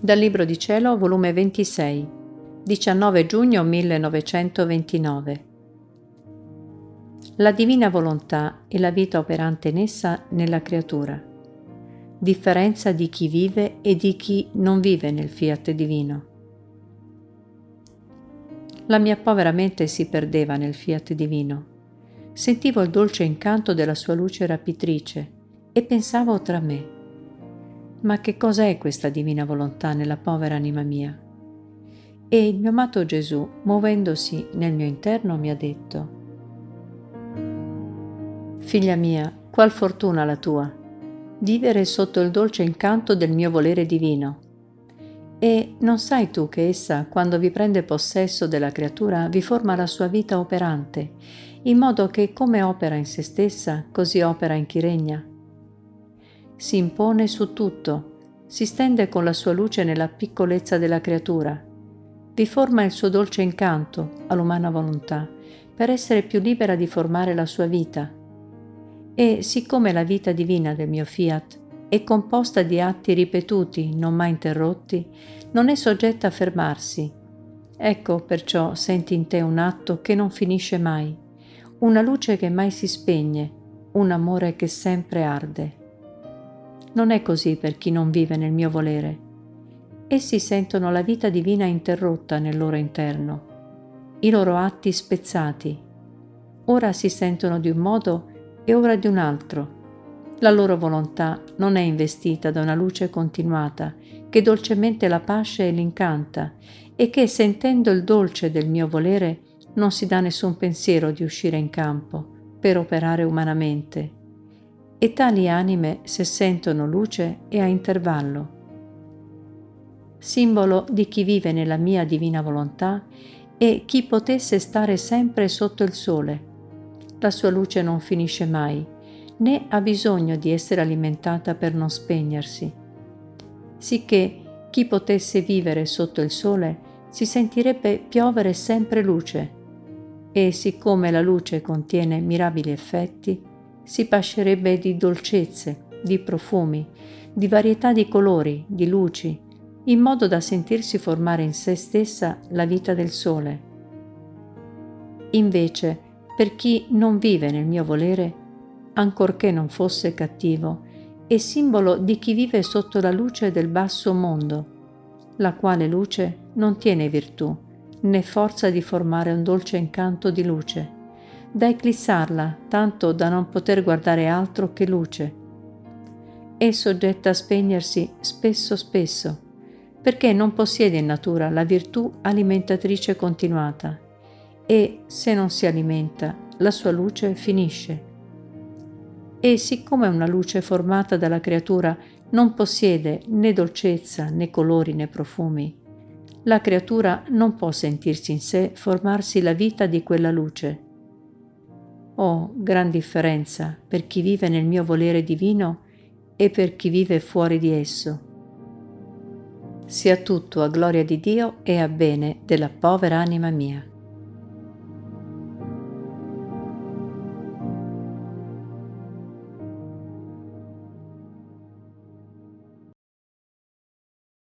Dal Libro di Cielo, volume 26, 19 giugno 1929. La divina volontà e la vita operante in essa nella creatura. Differenza di chi vive e di chi non vive nel fiat divino. La mia povera mente si perdeva nel fiat divino. Sentivo il dolce incanto della sua luce rapitrice e pensavo tra me ma che cosa è questa divina volontà nella povera anima mia? E il mio amato Gesù, muovendosi nel mio interno, mi ha detto, Figlia mia, qual fortuna la tua, vivere sotto il dolce incanto del mio volere divino. E non sai tu che essa, quando vi prende possesso della creatura, vi forma la sua vita operante, in modo che come opera in se stessa, così opera in chi regna? Si impone su tutto, si stende con la sua luce nella piccolezza della creatura, vi forma il suo dolce incanto all'umana volontà per essere più libera di formare la sua vita. E siccome la vita divina del mio fiat è composta di atti ripetuti, non mai interrotti, non è soggetta a fermarsi. Ecco perciò senti in te un atto che non finisce mai, una luce che mai si spegne, un amore che sempre arde. Non è così per chi non vive nel mio volere. Essi sentono la vita divina interrotta nel loro interno, i loro atti spezzati. Ora si sentono di un modo e ora di un altro. La loro volontà non è investita da una luce continuata che dolcemente la pasce e l'incanta e che, sentendo il dolce del mio volere, non si dà nessun pensiero di uscire in campo per operare umanamente e tali anime se sentono luce è a intervallo. Simbolo di chi vive nella mia divina volontà è chi potesse stare sempre sotto il sole. La sua luce non finisce mai, né ha bisogno di essere alimentata per non spegnersi. Sicché chi potesse vivere sotto il sole si sentirebbe piovere sempre luce, e siccome la luce contiene mirabili effetti, si pascerebbe di dolcezze, di profumi, di varietà di colori, di luci, in modo da sentirsi formare in se stessa la vita del sole. Invece, per chi non vive nel mio volere, ancorché non fosse cattivo, è simbolo di chi vive sotto la luce del basso mondo, la quale luce non tiene virtù, né forza di formare un dolce incanto di luce da eclissarla tanto da non poter guardare altro che luce. È soggetta a spegnersi spesso spesso, perché non possiede in natura la virtù alimentatrice continuata e se non si alimenta la sua luce finisce. E siccome una luce formata dalla creatura non possiede né dolcezza né colori né profumi, la creatura non può sentirsi in sé formarsi la vita di quella luce Oh, gran differenza per chi vive nel mio volere divino e per chi vive fuori di esso. Sia tutto a gloria di Dio e a bene della povera anima mia.